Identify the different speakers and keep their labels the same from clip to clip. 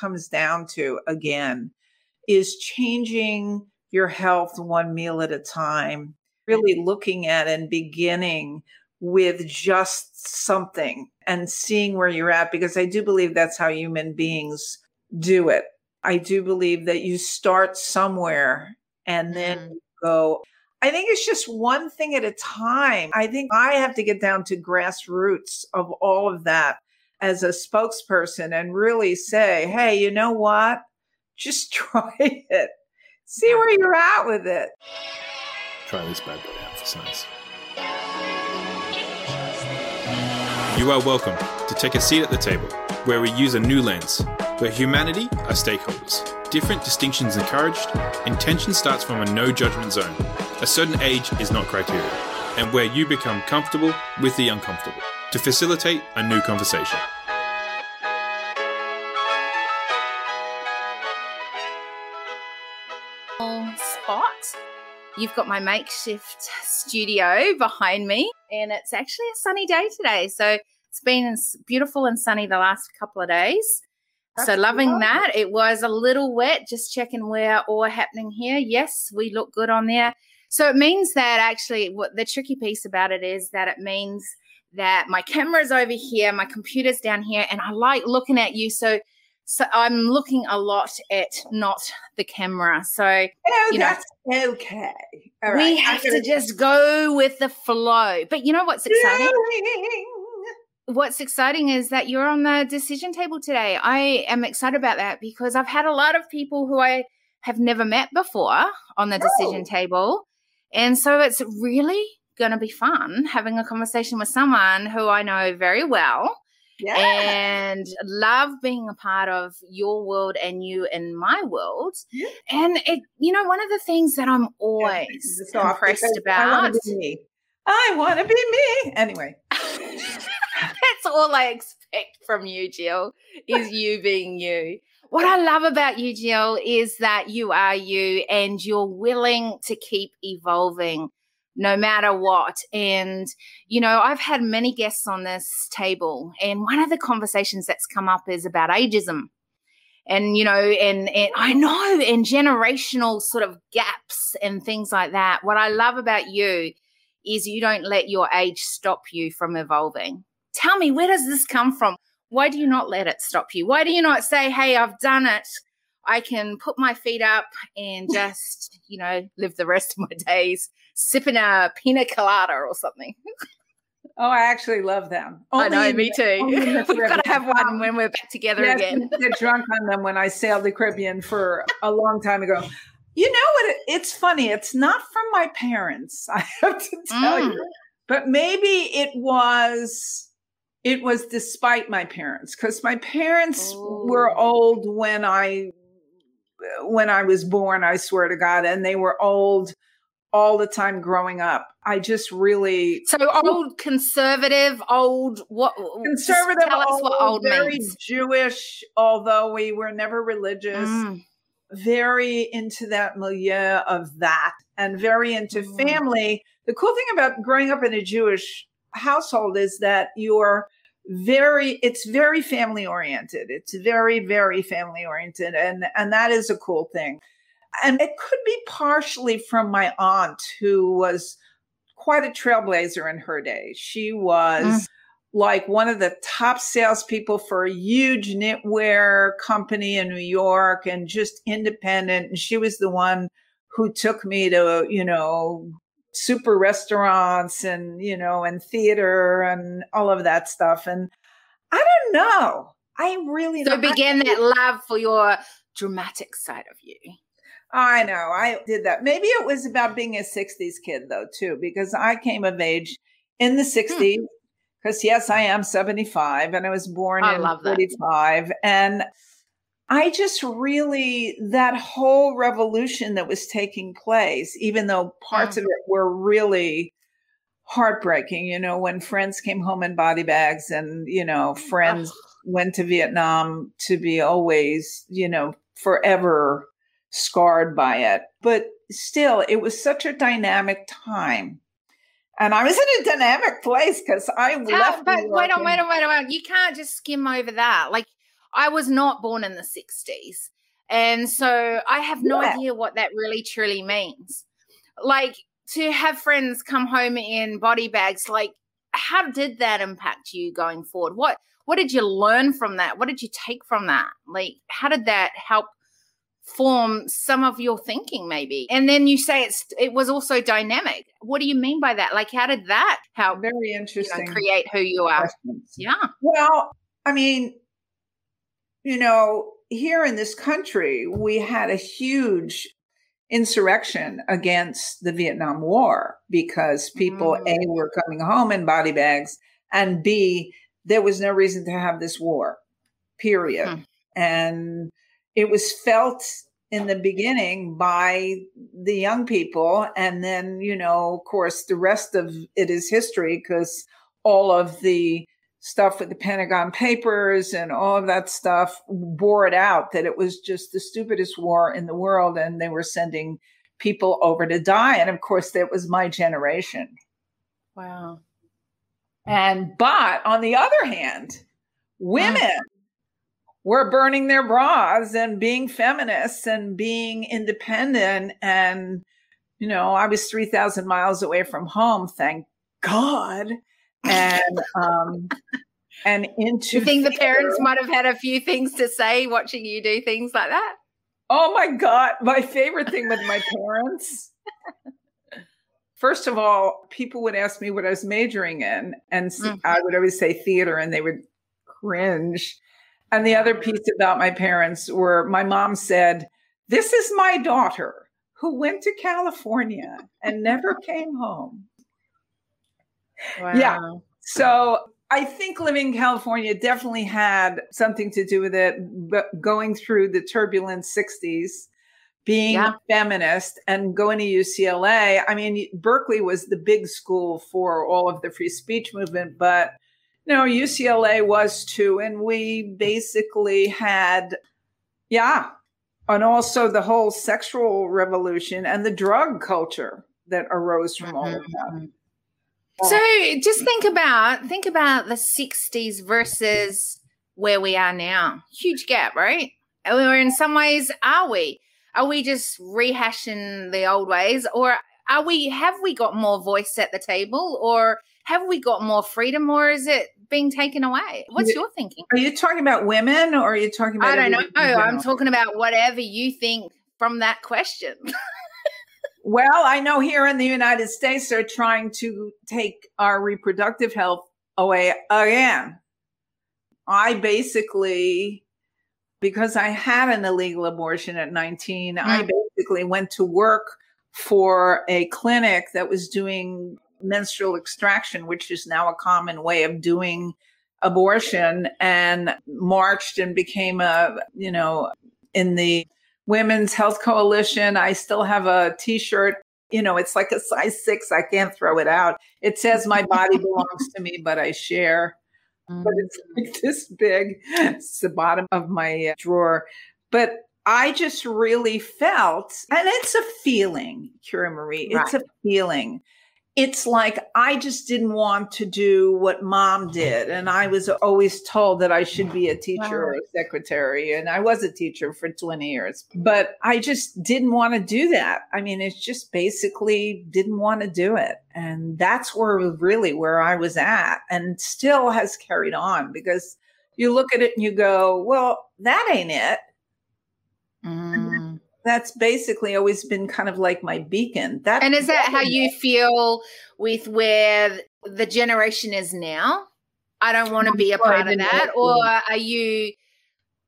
Speaker 1: comes down to again is changing your health one meal at a time, really looking at and beginning with just something and seeing where you're at, because I do believe that's how human beings do it. I do believe that you start somewhere and then mm. go. I think it's just one thing at a time. I think I have to get down to grassroots of all of that as a spokesperson and really say, hey, you know what? Just try it. See where you're at with it.
Speaker 2: Try this bad boy out for science. You are welcome to take a seat at the table where we use a new lens, where humanity are stakeholders. Different distinctions encouraged, intention starts from a no judgment zone. A certain age is not criteria, and where you become comfortable with the uncomfortable to facilitate a new conversation.
Speaker 3: You've got my makeshift studio behind me, and it's actually a sunny day today. So it's been beautiful and sunny the last couple of days. That's so loving that. It was a little wet, just checking where all happening here. Yes, we look good on there. So it means that actually what the tricky piece about it is that it means that my camera's over here, my computer's down here, and I like looking at you. So so I'm looking a lot at not the camera. So
Speaker 1: oh, you that's know, okay.
Speaker 3: All right. We have to just go with the flow. But you know what's exciting? What's exciting is that you're on the decision table today. I am excited about that because I've had a lot of people who I have never met before on the decision oh. table. And so it's really going to be fun having a conversation with someone who I know very well yeah. and love being a part of your world and you in my world. Yeah. And it, you know, one of the things that I'm always yeah, impressed about.
Speaker 1: I want to be me. Anyway.
Speaker 3: That's all I expect from you, Jill, is you being you. What I love about you, Jill, is that you are you and you're willing to keep evolving no matter what. And, you know, I've had many guests on this table, and one of the conversations that's come up is about ageism. And, you know, and, and I know, and generational sort of gaps and things like that. What I love about you is you don't let your age stop you from evolving. Tell me, where does this come from? Why do you not let it stop you? Why do you not say, hey, I've done it? I can put my feet up and just, you know, live the rest of my days sipping a pina colada or something.
Speaker 1: Oh, I actually love them.
Speaker 3: Only I know, me too. We've got to have one when we're back together yes, again.
Speaker 1: get drunk on them when I sailed the Caribbean for a long time ago. You know what? It's funny. It's not from my parents. I have to tell mm. you, but maybe it was. It was despite my parents because my parents were old when I when I was born. I swear to God, and they were old all the time growing up. I just really
Speaker 3: so old conservative, old what
Speaker 1: conservative. Tell us what old very means. Jewish, although we were never religious. Mm. Very into that milieu of that, and very into mm. family. The cool thing about growing up in a Jewish household is that you're very it's very family oriented it's very very family oriented and and that is a cool thing and it could be partially from my aunt, who was quite a trailblazer in her day. She was mm. like one of the top salespeople for a huge knitwear company in New York and just independent. And she was the one who took me to, you know, super restaurants and, you know, and theater and all of that stuff. And I don't know. I really
Speaker 3: so began that love for your dramatic side of you.
Speaker 1: I know. I did that. Maybe it was about being a 60s kid, though, too, because I came of age in the 60s. Because, hmm. yes, I am 75 and I was born I in 45. And I just really, that whole revolution that was taking place, even though parts of it were really heartbreaking, you know, when friends came home in body bags and, you know, friends went to Vietnam to be always, you know, forever scarred by it. But still, it was such a dynamic time. And I was in a dynamic place because I left.
Speaker 3: But wait on, wait on, wait on. You can't just skim over that. Like, I was not born in the 60s. And so I have no yeah. idea what that really truly means. Like to have friends come home in body bags, like how did that impact you going forward? What what did you learn from that? What did you take from that? Like how did that help form some of your thinking maybe and then you say it's it was also dynamic what do you mean by that like how did that help
Speaker 1: very interesting
Speaker 3: you know, create who you are questions. yeah
Speaker 1: well i mean you know here in this country we had a huge insurrection against the vietnam war because people mm. a were coming home in body bags and b there was no reason to have this war period hmm. and it was felt in the beginning by the young people and then you know of course the rest of it is history because all of the stuff with the pentagon papers and all of that stuff bore it out that it was just the stupidest war in the world and they were sending people over to die and of course that was my generation.
Speaker 3: Wow.
Speaker 1: And but on the other hand women were burning their bras and being feminists and being independent. And, you know, I was 3,000 miles away from home, thank God. And, um, and into.
Speaker 3: You think the parents might have had a few things to say watching you do things like that?
Speaker 1: Oh my God. My favorite thing with my parents. First of all, people would ask me what I was majoring in, and mm-hmm. I would always say theater, and they would cringe and the other piece about my parents were my mom said, This is my daughter who went to California and never came home. Wow. Yeah. So I think living in California definitely had something to do with it, but going through the turbulent 60s, being yeah. a feminist and going to UCLA. I mean, Berkeley was the big school for all of the free speech movement, but no, UCLA was too. And we basically had, yeah, and also the whole sexual revolution and the drug culture that arose from all of that. Mm-hmm.
Speaker 3: So just think about think about the 60s versus where we are now. Huge gap, right? Or in some ways, are we? Are we just rehashing the old ways? Or are we have we got more voice at the table? Or have we got more freedom or is it being taken away? What's your thinking?
Speaker 1: Are you talking about women or are you talking about?
Speaker 3: I don't know. I'm talking about whatever you think from that question.
Speaker 1: well, I know here in the United States, they're trying to take our reproductive health away again. I basically, because I had an illegal abortion at 19, mm. I basically went to work for a clinic that was doing menstrual extraction, which is now a common way of doing abortion, and marched and became a, you know, in the Women's Health Coalition. I still have a t shirt. You know, it's like a size six. I can't throw it out. It says, My body belongs to me, but I share. But it's mm. like this big. It's the bottom of my drawer. But I just really felt, and it's a feeling, Kira Marie, it's right. a feeling it's like I just didn't want to do what mom did. And I was always told that I should be a teacher wow. or a secretary. And I was a teacher for 20 years, but I just didn't want to do that. I mean, it's just basically didn't want to do it. And that's where really where I was at and still has carried on because you look at it and you go, well, that ain't it. Mm that's basically always been kind of like my beacon. That
Speaker 3: and is that how you feel with where the generation is now? I don't want to be a part of that, or are you?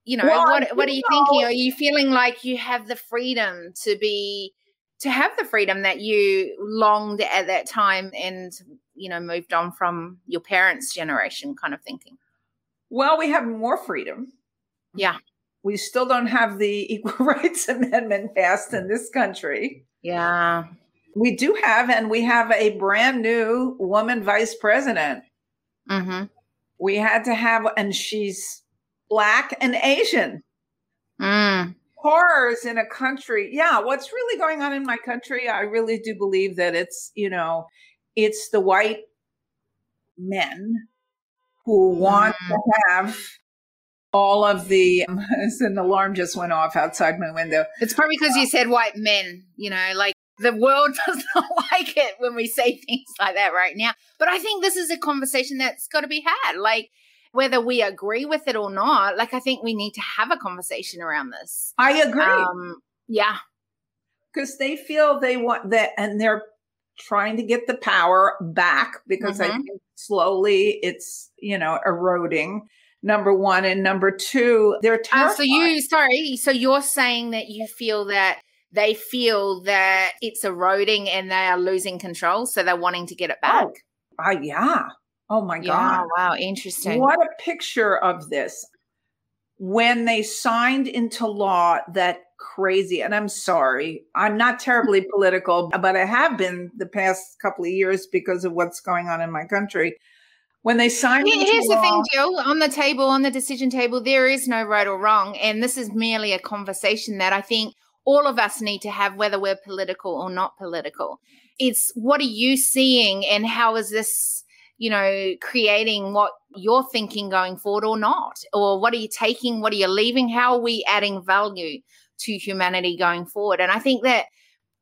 Speaker 3: You know, well, what what are you thinking? Are you feeling like you have the freedom to be to have the freedom that you longed at that time and you know moved on from your parents' generation kind of thinking?
Speaker 1: Well, we have more freedom.
Speaker 3: Yeah
Speaker 1: we still don't have the Equal Rights Amendment passed in this country.
Speaker 3: Yeah.
Speaker 1: We do have, and we have a brand new woman vice president. Mm-hmm. We had to have, and she's black and Asian. Mm. Horrors in a country. Yeah, what's really going on in my country? I really do believe that it's, you know, it's the white men who want mm. to have all of the an alarm just went off outside my window.
Speaker 3: It's probably because you said white men, you know, like the world does not like it when we say things like that right now. But I think this is a conversation that's got to be had. Like whether we agree with it or not, like I think we need to have a conversation around this.
Speaker 1: I agree. Um,
Speaker 3: yeah.
Speaker 1: Because they feel they want that and they're trying to get the power back because mm-hmm. I think slowly it's, you know, eroding number one. And number two, they're terrified.
Speaker 3: Uh, so you, sorry, so you're saying that you feel that they feel that it's eroding and they are losing control, so they're wanting to get it back.
Speaker 1: Oh, uh, yeah. Oh my yeah, God.
Speaker 3: Wow, interesting.
Speaker 1: What a picture of this. When they signed into law that crazy, and I'm sorry, I'm not terribly political, but I have been the past couple of years because of what's going on in my country when they sign
Speaker 3: here's the thing jill. On the table on the decision table there is no right or wrong and this is merely a conversation that i think all of us need to have whether we're political or not political. It's what are you seeing and how is this you know creating what you're thinking going forward or not? Or what are you taking what are you leaving? How are we adding value to humanity going forward? And i think that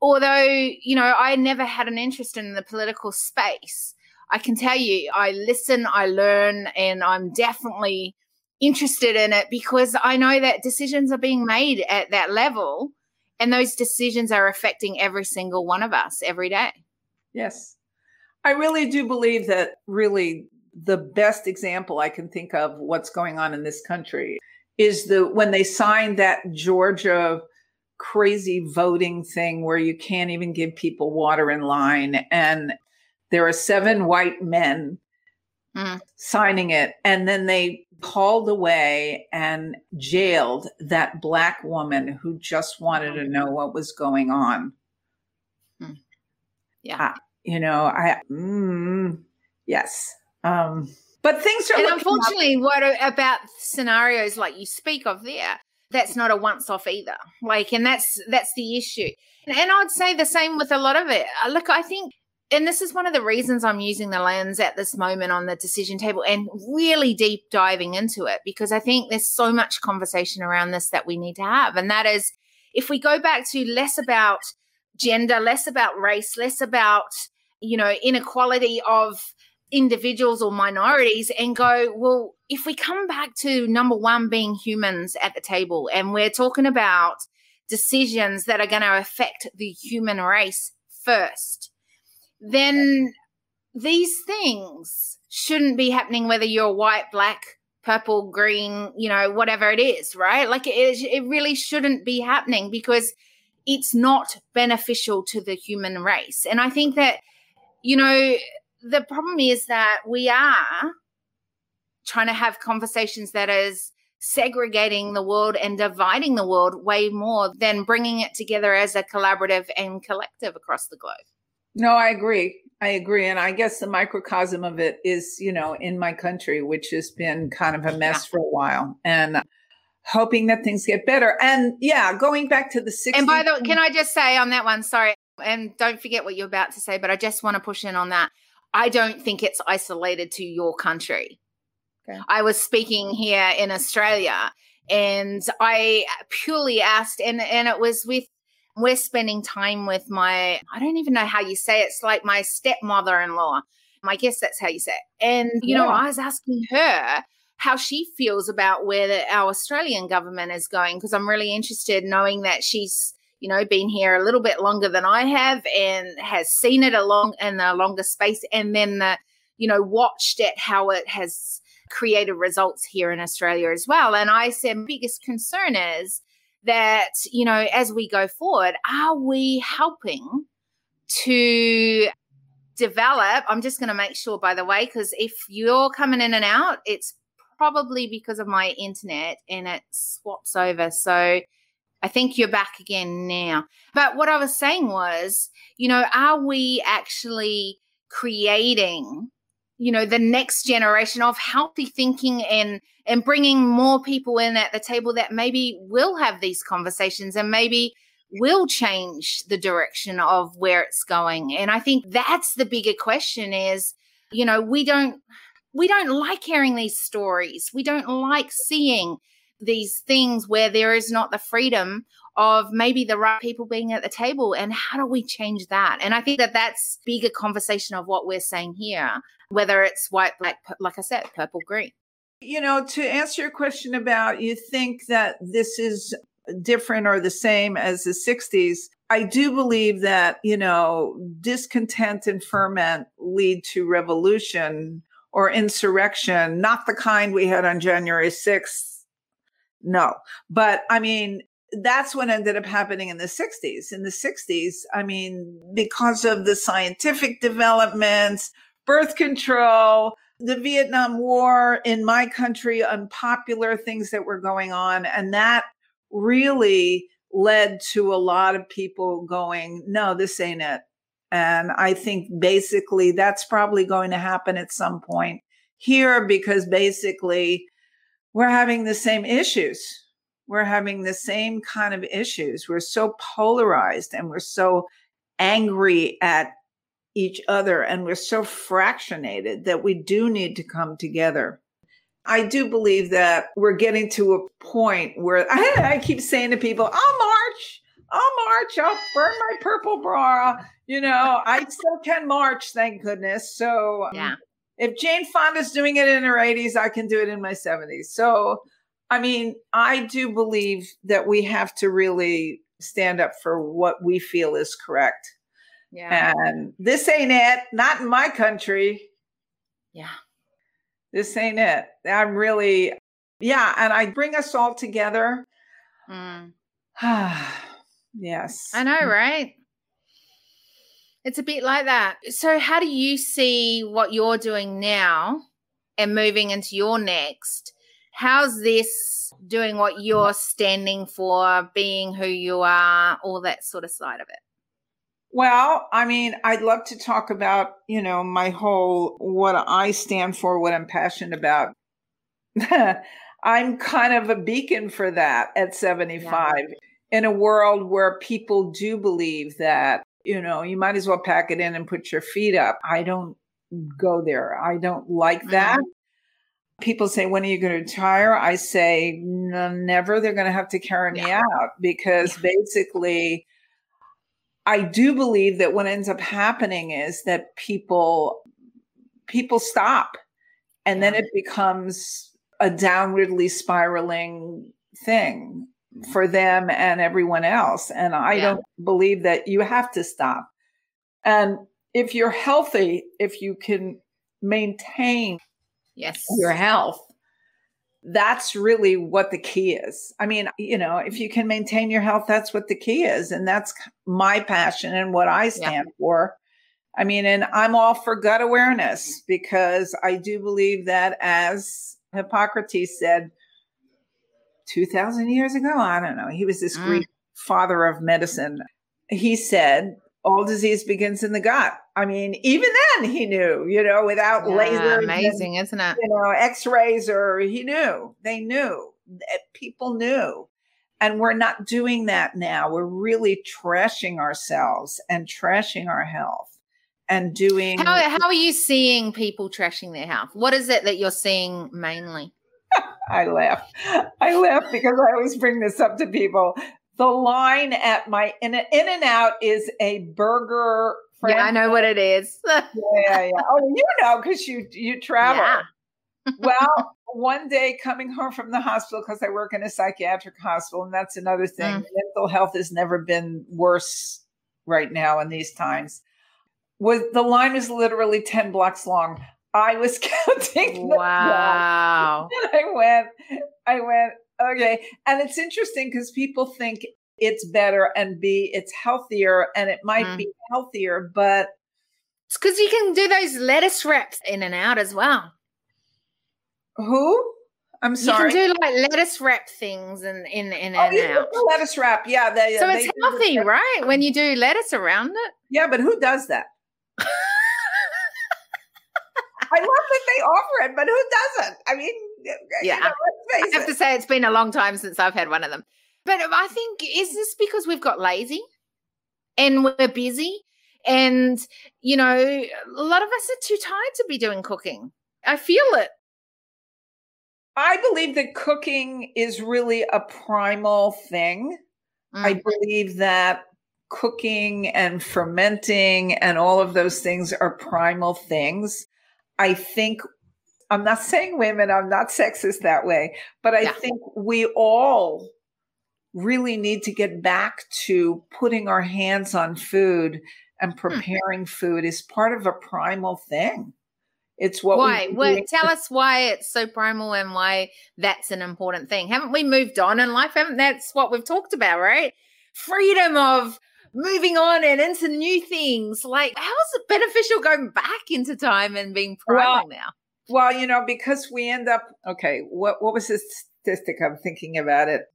Speaker 3: although you know i never had an interest in the political space I can tell you, I listen, I learn, and I'm definitely interested in it because I know that decisions are being made at that level, and those decisions are affecting every single one of us every day.
Speaker 1: Yes. I really do believe that really the best example I can think of what's going on in this country is the when they signed that Georgia crazy voting thing where you can't even give people water in line and there are seven white men mm. signing it. And then they hauled away and jailed that black woman who just wanted to know what was going on.
Speaker 3: Mm. Yeah.
Speaker 1: Uh, you know, I, mm, yes. Um, but things are.
Speaker 3: And unfortunately, up. what about scenarios like you speak of there? That's not a once off either. Like, and that's that's the issue. And, and I'd say the same with a lot of it. Uh, look, I think and this is one of the reasons I'm using the lens at this moment on the decision table and really deep diving into it because I think there's so much conversation around this that we need to have. And that is if we go back to less about gender, less about race, less about, you know, inequality of individuals or minorities and go, well, if we come back to number one being humans at the table and we're talking about decisions that are going to affect the human race first then these things shouldn't be happening whether you're white, black, purple, green, you know, whatever it is, right? Like it, it really shouldn't be happening because it's not beneficial to the human race. And I think that, you know, the problem is that we are trying to have conversations that is segregating the world and dividing the world way more than bringing it together as a collaborative and collective across the globe.
Speaker 1: No, I agree. I agree. And I guess the microcosm of it is, you know, in my country, which has been kind of a mess yeah. for a while. And hoping that things get better. And yeah, going back to the 60s.
Speaker 3: And by the way, can I just say on that one, sorry, and don't forget what you're about to say, but I just want to push in on that. I don't think it's isolated to your country. Okay. I was speaking here in Australia and I purely asked, and, and it was with we're spending time with my, I don't even know how you say it. It's like my stepmother in law. I guess that's how you say it. And, you yeah. know, I was asking her how she feels about where the, our Australian government is going because I'm really interested knowing that she's, you know, been here a little bit longer than I have and has seen it along in a longer space and then the, you know, watched it how it has created results here in Australia as well. And I said, biggest concern is that, you know, as we go forward, are we helping to develop? I'm just going to make sure, by the way, because if you're coming in and out, it's probably because of my internet and it swaps over. So I think you're back again now. But what I was saying was, you know, are we actually creating you know the next generation of healthy thinking and and bringing more people in at the table that maybe will have these conversations and maybe will change the direction of where it's going. And i think that's the bigger question is you know we don't we don't like hearing these stories. We don't like seeing these things where there is not the freedom of maybe the right people being at the table. And how do we change that? And i think that that's bigger conversation of what we're saying here whether it's white black like i said purple green
Speaker 1: you know to answer your question about you think that this is different or the same as the 60s i do believe that you know discontent and ferment lead to revolution or insurrection not the kind we had on january 6th no. But I mean, that's what ended up happening in the 60s. In the 60s, I mean, because of the scientific developments, birth control, the Vietnam War in my country, unpopular things that were going on. And that really led to a lot of people going, no, this ain't it. And I think basically that's probably going to happen at some point here because basically we're having the same issues. We're having the same kind of issues. We're so polarized and we're so angry at each other and we're so fractionated that we do need to come together. I do believe that we're getting to a point where I, I keep saying to people, I'll march, I'll march, I'll burn my purple bra. You know, I still can march, thank goodness. So, um, yeah if Jane Fonda's doing it in her 80s, I can do it in my 70s. So, I mean, I do believe that we have to really stand up for what we feel is correct. Yeah. And this ain't it, not in my country.
Speaker 3: Yeah.
Speaker 1: This ain't it. I'm really, yeah. And I bring us all together. Mm. yes.
Speaker 3: I know, right? It's a bit like that. So, how do you see what you're doing now and moving into your next? How's this doing what you're standing for, being who you are, all that sort of side of it?
Speaker 1: Well, I mean, I'd love to talk about, you know, my whole what I stand for, what I'm passionate about. I'm kind of a beacon for that at 75 yeah. in a world where people do believe that you know, you might as well pack it in and put your feet up. I don't go there. I don't like that. Mm-hmm. People say, when are you going to retire? I say, never. They're going to have to carry me yeah. out because yeah. basically, I do believe that what ends up happening is that people people stop and then it becomes a downwardly spiraling thing for them and everyone else. And I yeah. don't believe that you have to stop. And if you're healthy, if you can maintain
Speaker 3: yes
Speaker 1: your health, that's really what the key is. I mean, you know, if you can maintain your health, that's what the key is. And that's my passion and what I stand yeah. for. I mean, and I'm all for gut awareness because I do believe that, as Hippocrates said, 2000 years ago. I don't know. He was this mm. Greek father of medicine. He said, all disease begins in the gut. I mean, even then he knew, you know, without yeah, lasers.
Speaker 3: Amazing, and, isn't it?
Speaker 1: You know, x rays or he knew. They knew. Eh, people knew. And we're not doing that now. We're really trashing ourselves and trashing our health and doing.
Speaker 3: How, how are you seeing people trashing their health? What is it that you're seeing mainly?
Speaker 1: I laugh. I laugh because I always bring this up to people. The line at my in in and out is a burger.
Speaker 3: Yeah, I know what it is.
Speaker 1: yeah, yeah, yeah. Oh, you know because you you travel. Yeah. well, one day coming home from the hospital because I work in a psychiatric hospital, and that's another thing. Mm. Mental health has never been worse right now in these times. Was the line is literally ten blocks long. I was counting.
Speaker 3: Wow.
Speaker 1: And I went, I went, okay. And it's interesting because people think it's better and B, it's healthier and it might mm. be healthier, but
Speaker 3: it's because you can do those lettuce wraps in and out as well.
Speaker 1: Who? I'm sorry.
Speaker 3: You can do like lettuce wrap things and in, in, oh, and out.
Speaker 1: Lettuce wrap, yeah. They,
Speaker 3: so it's healthy, right? When you do lettuce around it.
Speaker 1: Yeah, but who does that? I love that they offer it, but who doesn't? I mean,
Speaker 3: yeah. You know, I have it. to say it's been a long time since I've had one of them. But I think is this because we've got lazy and we're busy and you know a lot of us are too tired to be doing cooking. I feel it.
Speaker 1: I believe that cooking is really a primal thing. Mm. I believe that cooking and fermenting and all of those things are primal things. I think I'm not saying women, I'm not sexist that way, but I yeah. think we all really need to get back to putting our hands on food and hmm. preparing hmm. food is part of a primal thing. It's what
Speaker 3: why? Well, tell us why it's so primal and why that's an important thing. Haven't we moved on in life? Haven't that's what we've talked about, right? Freedom of moving on and into new things. Like, how is it beneficial going back into time and being primal well, now?
Speaker 1: Well, you know, because we end up okay. What what was the statistic? I'm thinking about it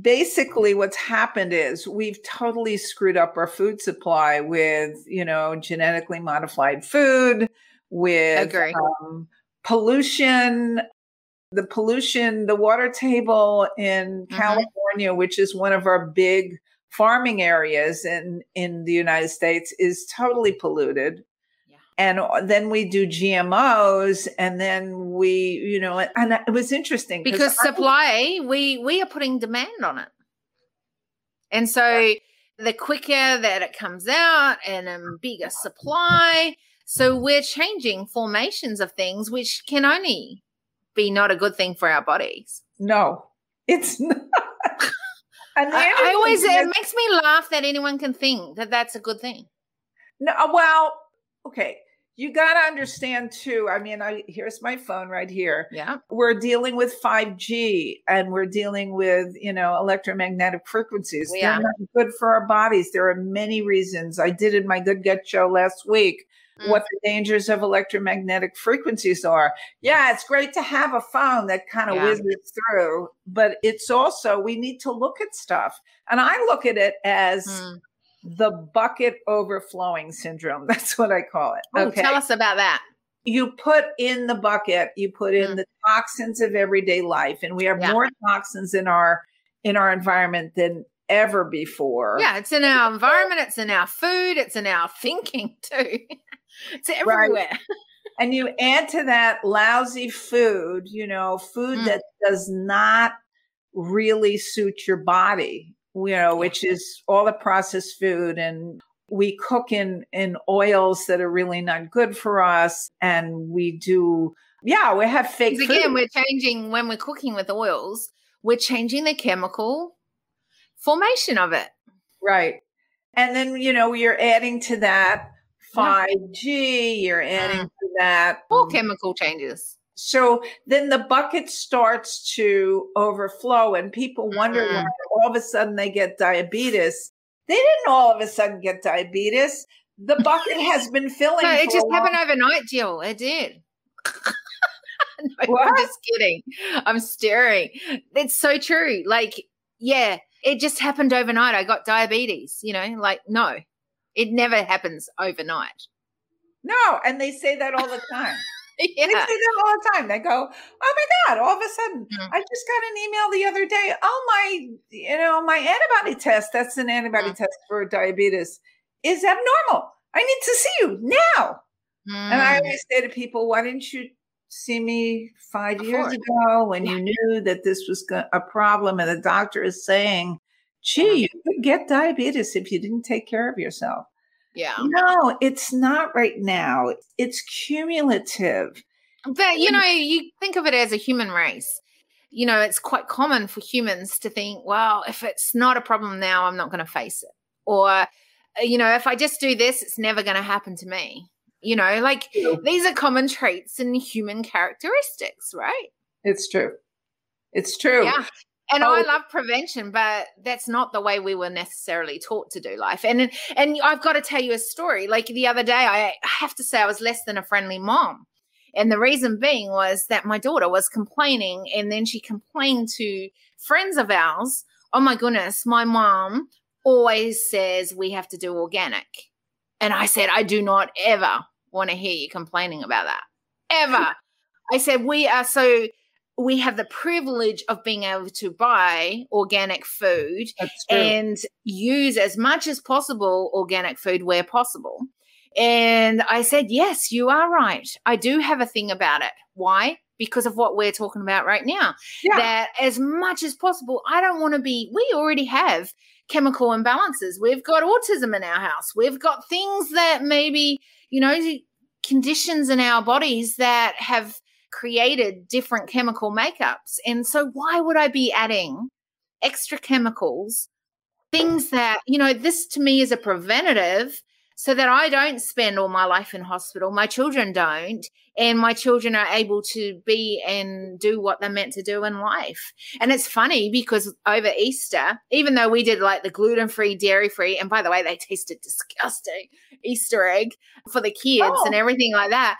Speaker 1: basically what's happened is we've totally screwed up our food supply with you know genetically modified food with um, pollution the pollution the water table in mm-hmm. california which is one of our big farming areas in in the united states is totally polluted and uh, then we do GMOs, and then we, you know, and it was interesting
Speaker 3: because supply, we we are putting demand on it, and so the quicker that it comes out, and a bigger supply, so we're changing formations of things, which can only be not a good thing for our bodies.
Speaker 1: No, it's not.
Speaker 3: I, I always it makes me laugh that anyone can think that that's a good thing.
Speaker 1: No, well, okay you got to understand too. I mean, I here's my phone right here.
Speaker 3: Yeah.
Speaker 1: We're dealing with 5G and we're dealing with, you know, electromagnetic frequencies. Yeah. They're not good for our bodies. There are many reasons. I did in my Good Gut show last week mm. what the dangers of electromagnetic frequencies are. Yeah, it's great to have a phone that kind of yeah. whizzes through, but it's also we need to look at stuff. And I look at it as mm the bucket overflowing syndrome. That's what I call it.
Speaker 3: Okay. tell us about that.
Speaker 1: You put in the bucket, you put in mm. the toxins of everyday life, and we have yeah. more toxins in our in our environment than ever before.
Speaker 3: Yeah, it's in our environment, it's in our food, it's in our thinking too. it's everywhere. Right.
Speaker 1: and you add to that lousy food, you know, food mm. that does not really suit your body you know, which is all the processed food and we cook in in oils that are really not good for us and we do yeah we have fake
Speaker 3: again food. we're changing when we're cooking with oils we're changing the chemical formation of it.
Speaker 1: Right. And then you know you're adding to that 5g you're adding mm. to that
Speaker 3: all um, chemical changes
Speaker 1: so then the bucket starts to overflow and people wonder mm-hmm. why all of a sudden they get diabetes. They didn't all of a sudden get diabetes. The bucket has been filling
Speaker 3: no, it just happened overnight jill. It did. No, i'm just kidding. I'm staring. It's so true. Like yeah it just happened overnight. I got diabetes you know? Like no it never happens overnight.
Speaker 1: No and they say that all the time yeah. They say that all the time. They go, "Oh my god!" All of a sudden, mm-hmm. I just got an email the other day. Oh my, you know, my antibody test—that's an antibody mm-hmm. test for diabetes—is abnormal. I need to see you now. Mm-hmm. And I mm. always say to people, "Why didn't you see me five Before. years ago when yeah. you knew that this was a problem?" And the doctor is saying, "Gee, mm-hmm. you could get diabetes if you didn't take care of yourself."
Speaker 3: Yeah.
Speaker 1: No, it's not right now. It's cumulative.
Speaker 3: But, you know, you think of it as a human race. You know, it's quite common for humans to think, well, if it's not a problem now, I'm not going to face it. Or, uh, you know, if I just do this, it's never going to happen to me. You know, like these are common traits and human characteristics, right?
Speaker 1: It's true. It's true.
Speaker 3: Yeah. And oh. I love prevention, but that's not the way we were necessarily taught to do life. And and I've got to tell you a story. Like the other day, I have to say I was less than a friendly mom. And the reason being was that my daughter was complaining, and then she complained to friends of ours. Oh my goodness, my mom always says we have to do organic. And I said, I do not ever want to hear you complaining about that. Ever. I said, we are so we have the privilege of being able to buy organic food and use as much as possible organic food where possible. And I said, Yes, you are right. I do have a thing about it. Why? Because of what we're talking about right now. Yeah. That as much as possible, I don't want to be, we already have chemical imbalances. We've got autism in our house. We've got things that maybe, you know, conditions in our bodies that have created different chemical makeups. And so, why would I be adding extra chemicals, things that, you know, this to me is a preventative so that I don't spend all my life in hospital. My children don't. And my children are able to be and do what they're meant to do in life. And it's funny because over Easter, even though we did like the gluten free, dairy free, and by the way, they tasted disgusting Easter egg for the kids oh. and everything like that.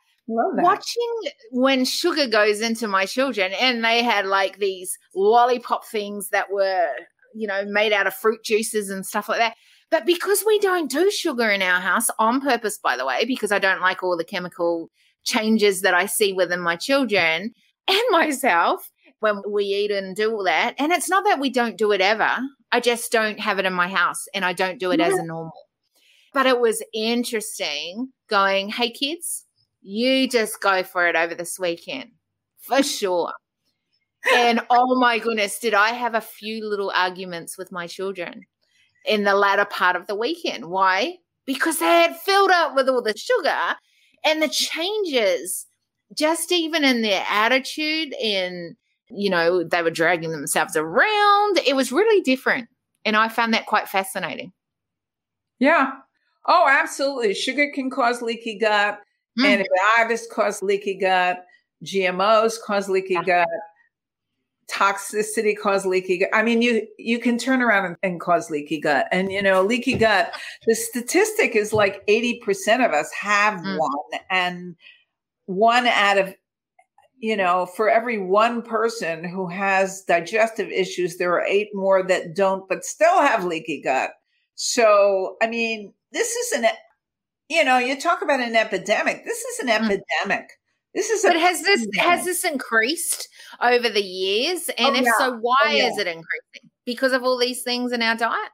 Speaker 3: Watching when sugar goes into my children, and they had like these lollipop things that were, you know, made out of fruit juices and stuff like that but because we don't do sugar in our house on purpose, by the way, because I don't like all the chemical changes that I see within my children and myself when we eat and do all that. And it's not that we don't do it ever. I just don't have it in my house and I don't do it as a normal. But it was interesting going, hey, kids, you just go for it over this weekend for sure. and oh my goodness, did I have a few little arguments with my children? in the latter part of the weekend. Why? Because they had filled up with all the sugar and the changes, just even in their attitude, in, you know, they were dragging themselves around. It was really different. And I found that quite fascinating.
Speaker 1: Yeah. Oh, absolutely. Sugar can cause leaky gut. Mm. Antibiotics cause leaky gut. GMOs cause leaky yeah. gut toxicity cause leaky gut. I mean, you you can turn around and, and, cause leaky gut. And you know, leaky gut, the statistic is like 80% of us have mm. one. And one out of you know, for every one person who has digestive issues, there are eight more that don't, but still have leaky gut. So, I mean, this is an, you know, you talk about an epidemic. This is an mm. epidemic. This is.
Speaker 3: But has this has this increased over the years? And oh, if yeah. so, why oh, yeah. is it increasing? Because of all these things in our diet.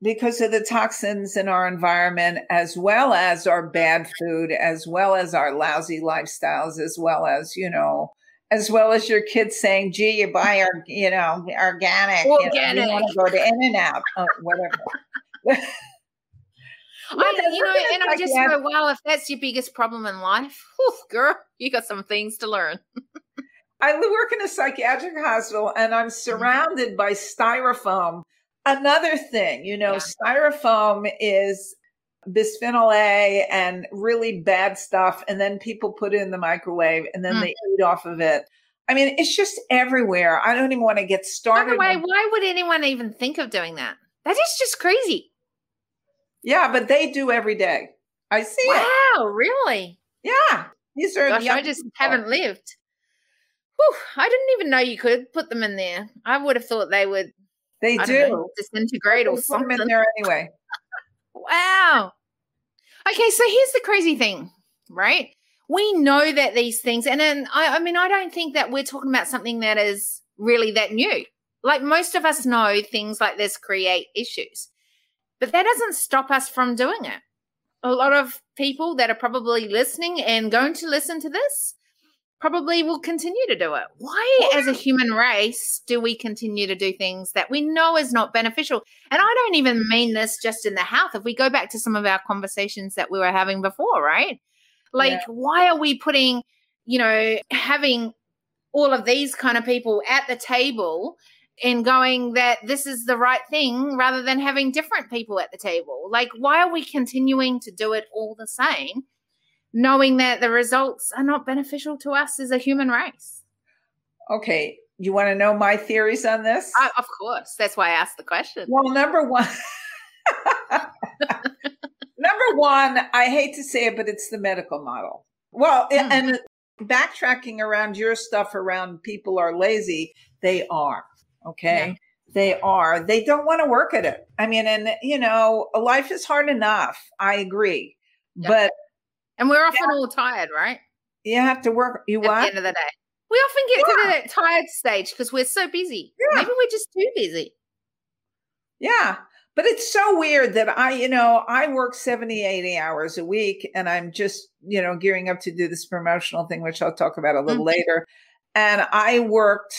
Speaker 1: Because of the toxins in our environment, as well as our bad food, as well as our lousy lifestyles, as well as you know, as well as your kids saying, "Gee, you buy our, you know, organic, organic. You, know, you want to go to In and Out, whatever."
Speaker 3: I, you know, and I just go, wow, if that's your biggest problem in life, whew, girl, you got some things to learn.
Speaker 1: I work in a psychiatric hospital and I'm mm-hmm. surrounded by styrofoam. Another thing, you know, yeah. styrofoam is bisphenol A and really bad stuff. And then people put it in the microwave and then mm. they eat off of it. I mean, it's just everywhere. I don't even want to get started.
Speaker 3: By the way, why would anyone even think of doing that? That is just crazy.
Speaker 1: Yeah, but they do every day. I see
Speaker 3: wow,
Speaker 1: it.
Speaker 3: Wow, really?
Speaker 1: Yeah. These are
Speaker 3: Gosh, I just people. haven't lived. Whew, I didn't even know you could put them in there. I would have thought they would.
Speaker 1: They do know,
Speaker 3: disintegrate or something.
Speaker 1: in there anyway.
Speaker 3: wow. Okay, so here's the crazy thing, right? We know that these things, and then I, I mean, I don't think that we're talking about something that is really that new. Like most of us know things like this create issues. But that doesn't stop us from doing it. A lot of people that are probably listening and going to listen to this probably will continue to do it. Why, as a human race, do we continue to do things that we know is not beneficial? And I don't even mean this just in the health. If we go back to some of our conversations that we were having before, right? Like, yeah. why are we putting, you know, having all of these kind of people at the table in going that this is the right thing rather than having different people at the table. Like, why are we continuing to do it all the same, knowing that the results are not beneficial to us as a human race?
Speaker 1: Okay. You want to know my theories on this?
Speaker 3: Uh, of course. That's why I asked the question.
Speaker 1: Well, number one. number one, I hate to say it, but it's the medical model. Well, mm. and backtracking around your stuff around people are lazy, they are. Okay. Yeah. They are. They don't want to work at it. I mean, and you know, life is hard enough. I agree. Yeah. But
Speaker 3: and we're often all tired, right?
Speaker 1: You have to work. You
Speaker 3: at
Speaker 1: what?
Speaker 3: the end of the day. We often get yeah. to that tired stage because we're so busy. Yeah. Maybe we're just too busy.
Speaker 1: Yeah. but it's so weird that I, you know, I work 70, 80 hours a week and I'm just, you know, gearing up to do this promotional thing, which I'll talk about a little mm-hmm. later. And I worked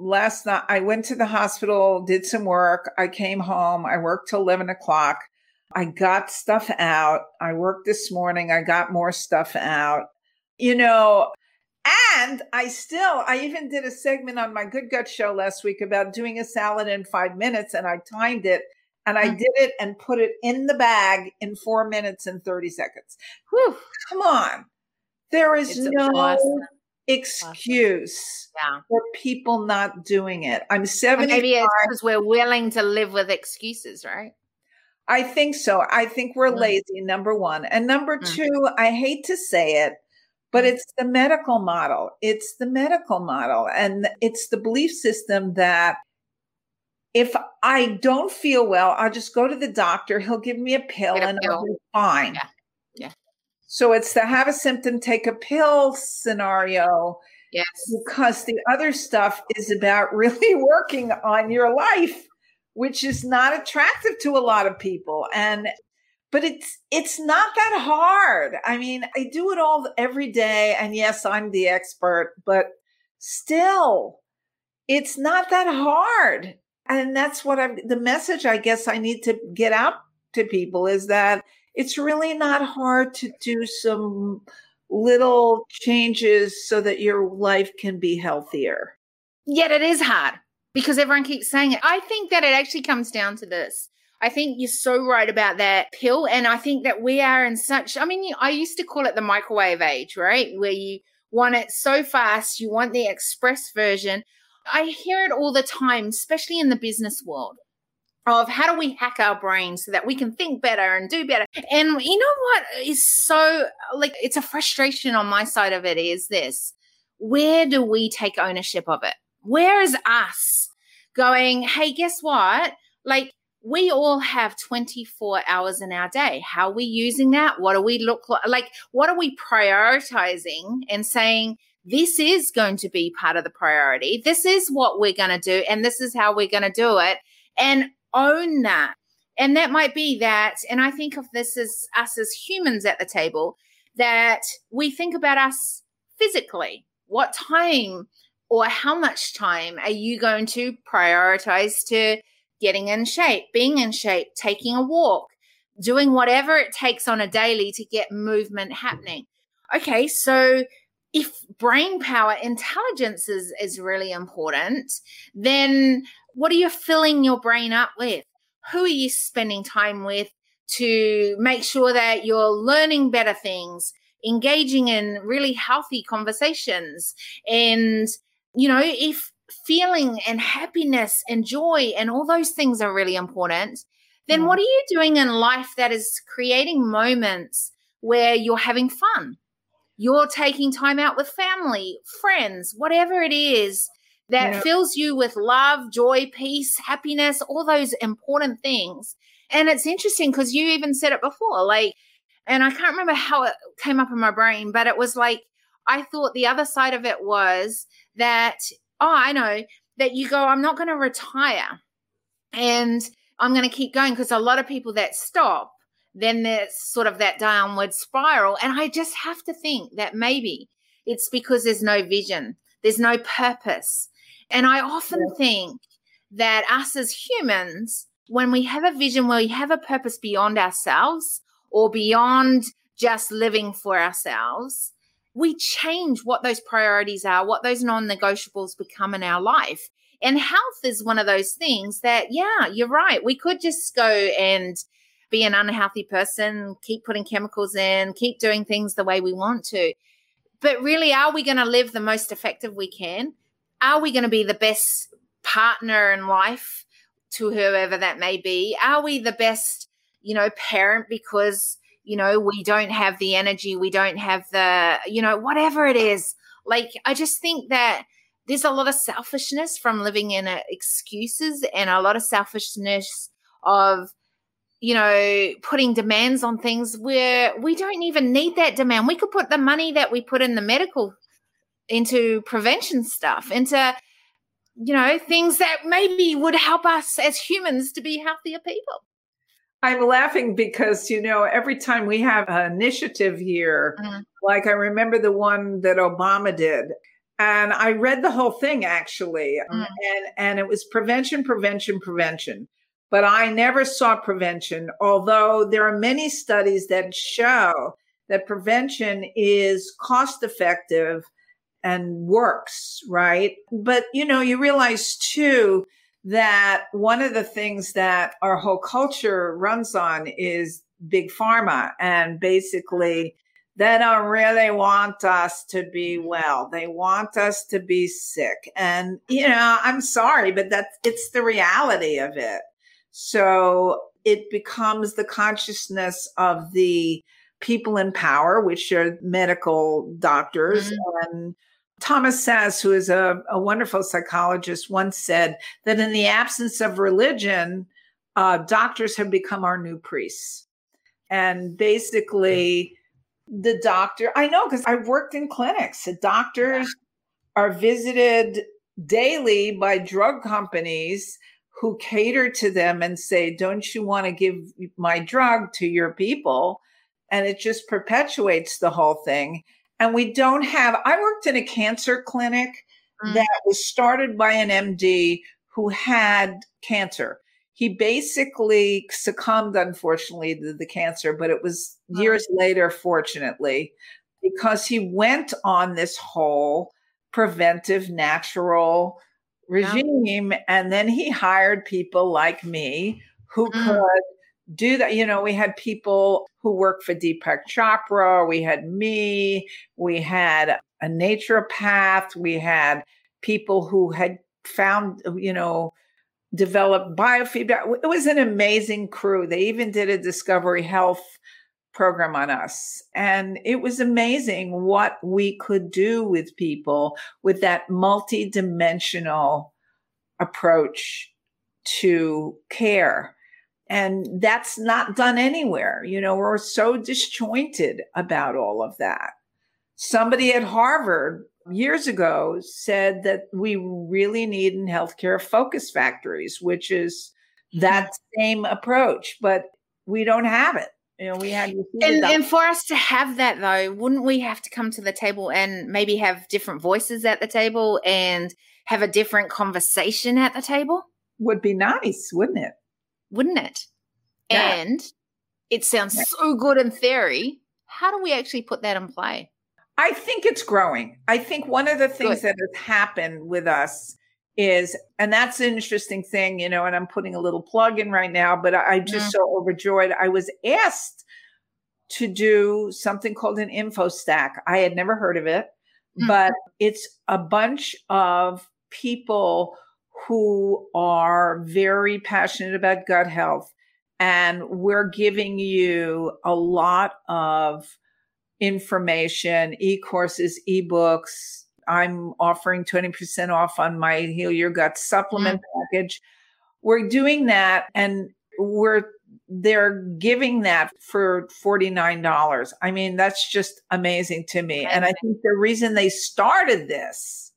Speaker 1: last night. I went to the hospital, did some work. I came home. I worked till 11 o'clock. I got stuff out. I worked this morning. I got more stuff out. You know, and I still, I even did a segment on my Good Gut show last week about doing a salad in five minutes, and I timed it and I mm. did it and put it in the bag in four minutes and 30 seconds. Whew, come on. There is it's no awesome. Excuse awesome. yeah. for people not doing it. I'm 70.
Speaker 3: Maybe it's because we're willing to live with excuses, right?
Speaker 1: I think so. I think we're mm. lazy, number one. And number mm. two, I hate to say it, but mm. it's the medical model. It's the medical model. And it's the belief system that if I don't feel well, I'll just go to the doctor. He'll give me a pill and. I'll be fine.
Speaker 3: Yeah.
Speaker 1: So it's the have a symptom, take a pill scenario.
Speaker 3: Yes.
Speaker 1: Because the other stuff is about really working on your life which is not attractive to a lot of people. And but it's it's not that hard. I mean, I do it all every day and yes, I'm the expert, but still it's not that hard. And that's what I'm the message I guess I need to get out to people is that it's really not hard to do some little changes so that your life can be healthier.
Speaker 3: Yet it is hard because everyone keeps saying it. I think that it actually comes down to this. I think you're so right about that pill. And I think that we are in such, I mean, I used to call it the microwave age, right? Where you want it so fast, you want the express version. I hear it all the time, especially in the business world of how do we hack our brains so that we can think better and do better. And you know what is so like it's a frustration on my side of it is this. Where do we take ownership of it? Where is us going, hey, guess what? Like, we all have 24 hours in our day. How are we using that? What do we look like? Like, what are we prioritizing and saying, this is going to be part of the priority. This is what we're going to do, and this is how we're going to do it. And own that. And that might be that, and I think of this as us as humans at the table, that we think about us physically. What time or how much time are you going to prioritize to getting in shape, being in shape, taking a walk, doing whatever it takes on a daily to get movement happening? Okay, so if brain power, intelligence is, is really important, then what are you filling your brain up with? Who are you spending time with to make sure that you're learning better things, engaging in really healthy conversations, and you know, if feeling and happiness and joy and all those things are really important, then what mm. are you doing in life that is creating moments where you're having fun? You're taking time out with family, friends, whatever it is that yeah. fills you with love, joy, peace, happiness, all those important things. And it's interesting because you even said it before, like, and I can't remember how it came up in my brain, but it was like, I thought the other side of it was that, oh, I know that you go, I'm not going to retire and I'm going to keep going because a lot of people that stop, then there's sort of that downward spiral. And I just have to think that maybe it's because there's no vision, there's no purpose. And I often yeah. think that us as humans, when we have a vision, where we have a purpose beyond ourselves or beyond just living for ourselves, we change what those priorities are, what those non negotiables become in our life. And health is one of those things that, yeah, you're right. We could just go and be an unhealthy person, keep putting chemicals in, keep doing things the way we want to. But really, are we going to live the most effective we can? Are we going to be the best partner in life to whoever that may be? Are we the best, you know, parent because you know, we don't have the energy, we don't have the, you know, whatever it is. Like, I just think that there's a lot of selfishness from living in excuses and a lot of selfishness of, you know, putting demands on things where we don't even need that demand. We could put the money that we put in the medical into prevention stuff, into you know, things that maybe would help us as humans to be healthier people.
Speaker 1: I'm laughing because, you know, every time we have an initiative here, mm-hmm. like I remember the one that Obama did, and I read the whole thing actually, mm-hmm. and, and it was prevention, prevention, prevention. But I never saw prevention, although there are many studies that show that prevention is cost effective and works, right? But, you know, you realize too, that one of the things that our whole culture runs on is big pharma and basically they don't really want us to be well. They want us to be sick. And, you know, I'm sorry, but that's, it's the reality of it. So it becomes the consciousness of the people in power, which are medical doctors mm-hmm. and Thomas Szasz, who is a, a, wonderful psychologist, once said that in the absence of religion, uh, doctors have become our new priests. And basically, the doctor, I know because I've worked in clinics, the doctors are visited daily by drug companies who cater to them and say, Don't you want to give my drug to your people? And it just perpetuates the whole thing. And we don't have, I worked in a cancer clinic mm. that was started by an MD who had cancer. He basically succumbed, unfortunately, to the cancer, but it was years mm. later, fortunately, because he went on this whole preventive natural regime. Yeah. And then he hired people like me who mm. could do that. You know, we had people who worked for Deepak Chopra, we had me, we had a naturopath, we had people who had found, you know, developed biofeedback. It was an amazing crew. They even did a Discovery Health program on us. And it was amazing what we could do with people with that multidimensional approach to care. And that's not done anywhere. You know, we're so disjointed about all of that. Somebody at Harvard years ago said that we really need in healthcare focus factories, which is mm-hmm. that same approach, but we don't have it. You know, we had
Speaker 3: and, and for us to have that though, wouldn't we have to come to the table and maybe have different voices at the table and have a different conversation at the table?
Speaker 1: Would be nice, wouldn't it?
Speaker 3: Wouldn't it? Yeah. And it sounds yeah. so good in theory. How do we actually put that in play?
Speaker 1: I think it's growing. I think one of the things good. that has happened with us is, and that's an interesting thing, you know, and I'm putting a little plug in right now, but I, am just mm. so overjoyed. I was asked to do something called an info stack. I had never heard of it, mm. but it's a bunch of people who are very passionate about gut health. And we're giving you a lot of information, e courses, e books. I'm offering 20% off on my Heal Your Gut supplement mm-hmm. package. We're doing that and we're they're giving that for $49. I mean, that's just amazing to me. And I think the reason they started this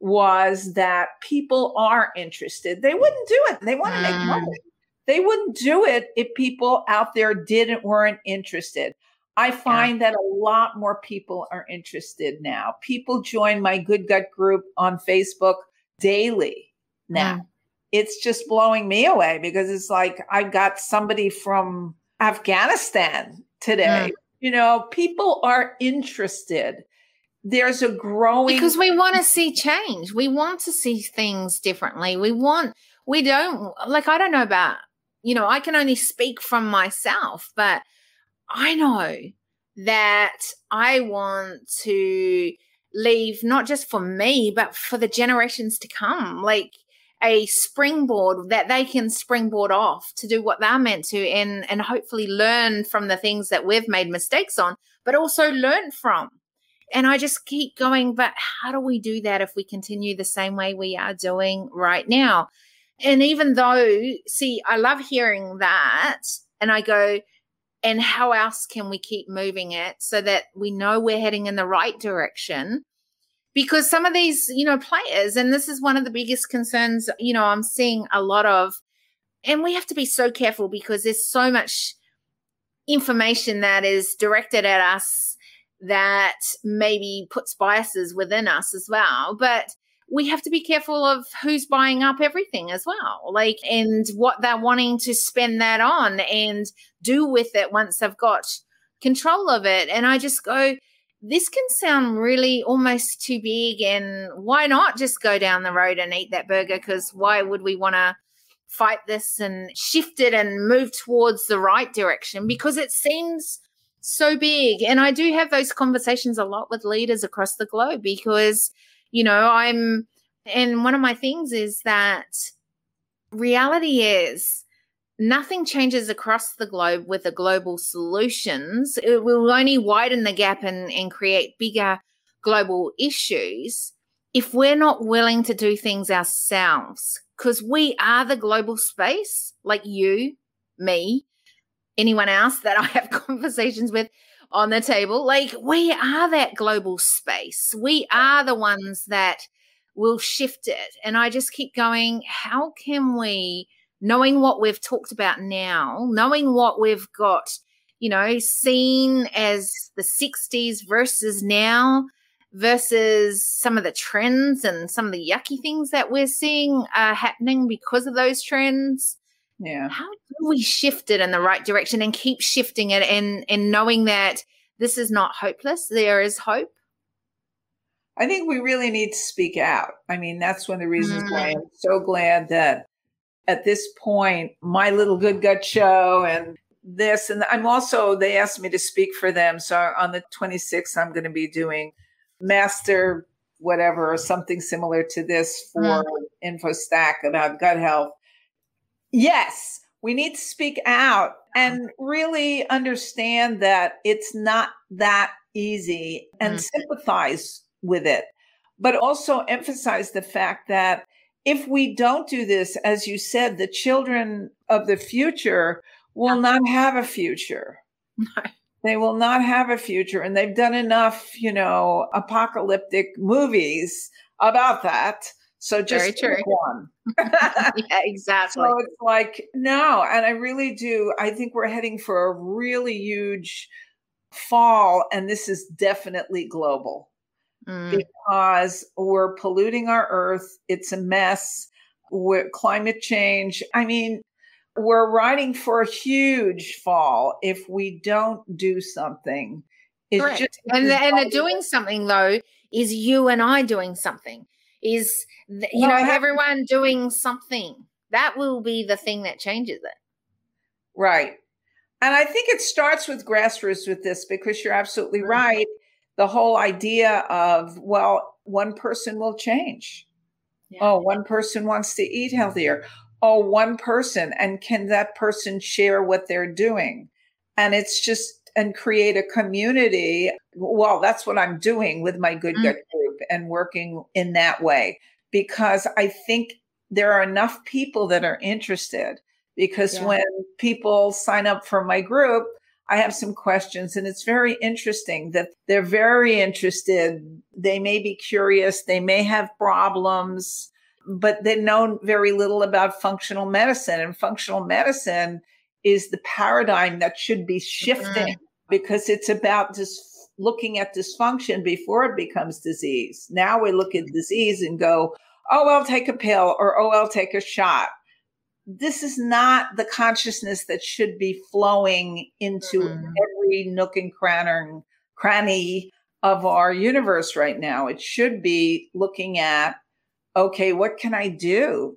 Speaker 1: was that people are interested. They wouldn't do it. They want to make mm. money. They wouldn't do it if people out there didn't weren't interested. I find yeah. that a lot more people are interested now. People join my Good Gut group on Facebook daily now. Mm. It's just blowing me away because it's like I've got somebody from Afghanistan today. Mm. You know, people are interested there's a growing
Speaker 3: because we want to see change. We want to see things differently. We want we don't like I don't know about you know, I can only speak from myself, but I know that I want to leave not just for me, but for the generations to come. Like a springboard that they can springboard off to do what they're meant to and and hopefully learn from the things that we've made mistakes on, but also learn from. And I just keep going, but how do we do that if we continue the same way we are doing right now? And even though, see, I love hearing that. And I go, and how else can we keep moving it so that we know we're heading in the right direction? because some of these, you know, players, and this is one of the biggest concerns, you know, I'm seeing a lot of, and we have to be so careful because there's so much information that is directed at us that maybe puts biases within us as well. But we have to be careful of who's buying up everything as well, like, and what they're wanting to spend that on and do with it once they've got control of it. And I just go, this can sound really almost too big. And why not just go down the road and eat that burger? Because why would we want to fight this and shift it and move towards the right direction? Because it seems so big. And I do have those conversations a lot with leaders across the globe because you know, I'm, and one of my things is that reality is nothing changes across the globe with the global solutions. It will only widen the gap and, and create bigger global issues if we're not willing to do things ourselves. Because we are the global space, like you, me, anyone else that I have conversations with on the table. Like we are that global space. We are the ones that will shift it. And I just keep going, how can we, knowing what we've talked about now, knowing what we've got, you know, seen as the 60s versus now, versus some of the trends and some of the yucky things that we're seeing are happening because of those trends.
Speaker 1: Yeah.
Speaker 3: How do we shift it in the right direction and keep shifting it and and knowing that this is not hopeless, there is hope?
Speaker 1: I think we really need to speak out. I mean, that's one of the reasons mm. why I'm so glad that at this point, my little good gut show and this, and I'm also, they asked me to speak for them. So on the 26th, I'm going to be doing master whatever or something similar to this for mm. InfoStack about gut health Yes, we need to speak out and really understand that it's not that easy and mm. sympathize with it, but also emphasize the fact that if we don't do this, as you said, the children of the future will not have a future. They will not have a future. And they've done enough, you know, apocalyptic movies about that so just one.
Speaker 3: yeah, exactly.
Speaker 1: So it's like, no. And I really do. I think we're heading for a really huge fall. And this is definitely global mm. because we're polluting our earth. It's a mess. With climate change. I mean, we're riding for a huge fall if we don't do something.
Speaker 3: It's Correct. Just, and the, and the doing something though is you and I doing something is you well, know everyone doing something. That will be the thing that changes it.
Speaker 1: Right. And i think it starts with grassroots with this because you're absolutely mm-hmm. right. The whole idea of well one person will change. Yeah. oh one person wants to eat healthier. Oh one person and can that person share what they're doing? And it's just and create a community well that's what i'm doing with my good mm. gut group and working in that way because I think there are enough people that are interested. Because yeah. when people sign up for my group, I have some questions, and it's very interesting that they're very interested. They may be curious, they may have problems, but they know very little about functional medicine. And functional medicine is the paradigm that should be shifting mm-hmm. because it's about just looking at dysfunction before it becomes disease. Now we look at disease and go, oh, I'll take a pill or oh, I'll take a shot. This is not the consciousness that should be flowing into mm-hmm. every nook and cranny, cranny of our universe right now. It should be looking at, okay, what can I do?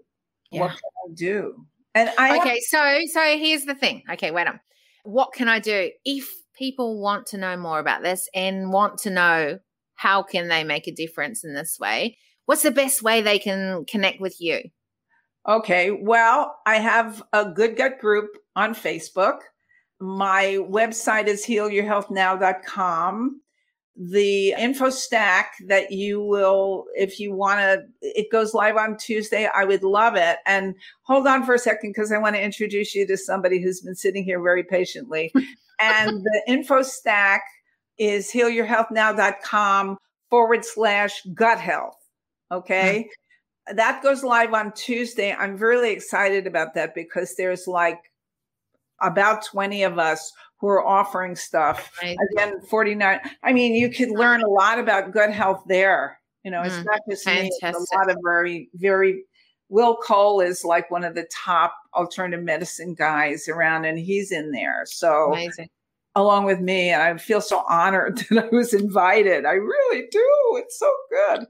Speaker 1: Yeah. What can I do?
Speaker 3: And I okay, have- so so here's the thing. Okay, wait on. What can I do if people want to know more about this and want to know how can they make a difference in this way what's the best way they can connect with you
Speaker 1: okay well i have a good gut group on facebook my website is healyourhealthnow.com the info stack that you will if you want to it goes live on tuesday i would love it and hold on for a second because i want to introduce you to somebody who's been sitting here very patiently and the info stack is healyourhealthnow.com forward slash gut health. Okay. Mm-hmm. That goes live on Tuesday. I'm really excited about that because there's like about 20 of us who are offering stuff. Right. Again, 49. I mean, you could learn a lot about gut health there. You know, it's mm, not just fantastic. me, it's a lot of very, very Will Cole is like one of the top alternative medicine guys around, and he's in there. So Amazing. along with me, and I feel so honored that I was invited. I really do. It's so good.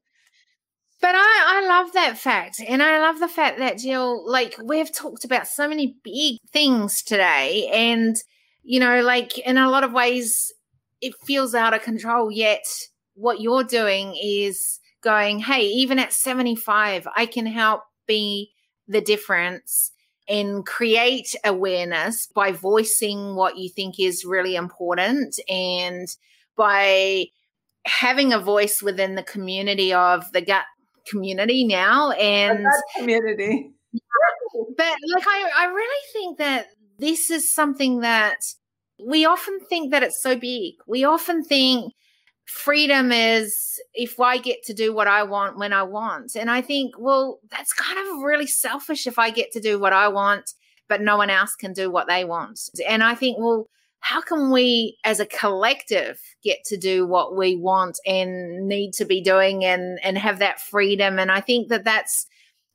Speaker 3: But I, I love that fact. And I love the fact that, Jill, like, we've talked about so many big things today. And, you know, like, in a lot of ways, it feels out of control. Yet, what you're doing is going, hey, even at 75, I can help be the difference and create awareness by voicing what you think is really important and by having a voice within the community of the gut community now and
Speaker 1: community
Speaker 3: but like I, I really think that this is something that we often think that it's so big we often think freedom is if I get to do what I want when I want. And I think, well, that's kind of really selfish if I get to do what I want, but no one else can do what they want. And I think, well, how can we as a collective get to do what we want and need to be doing and and have that freedom and i think that that's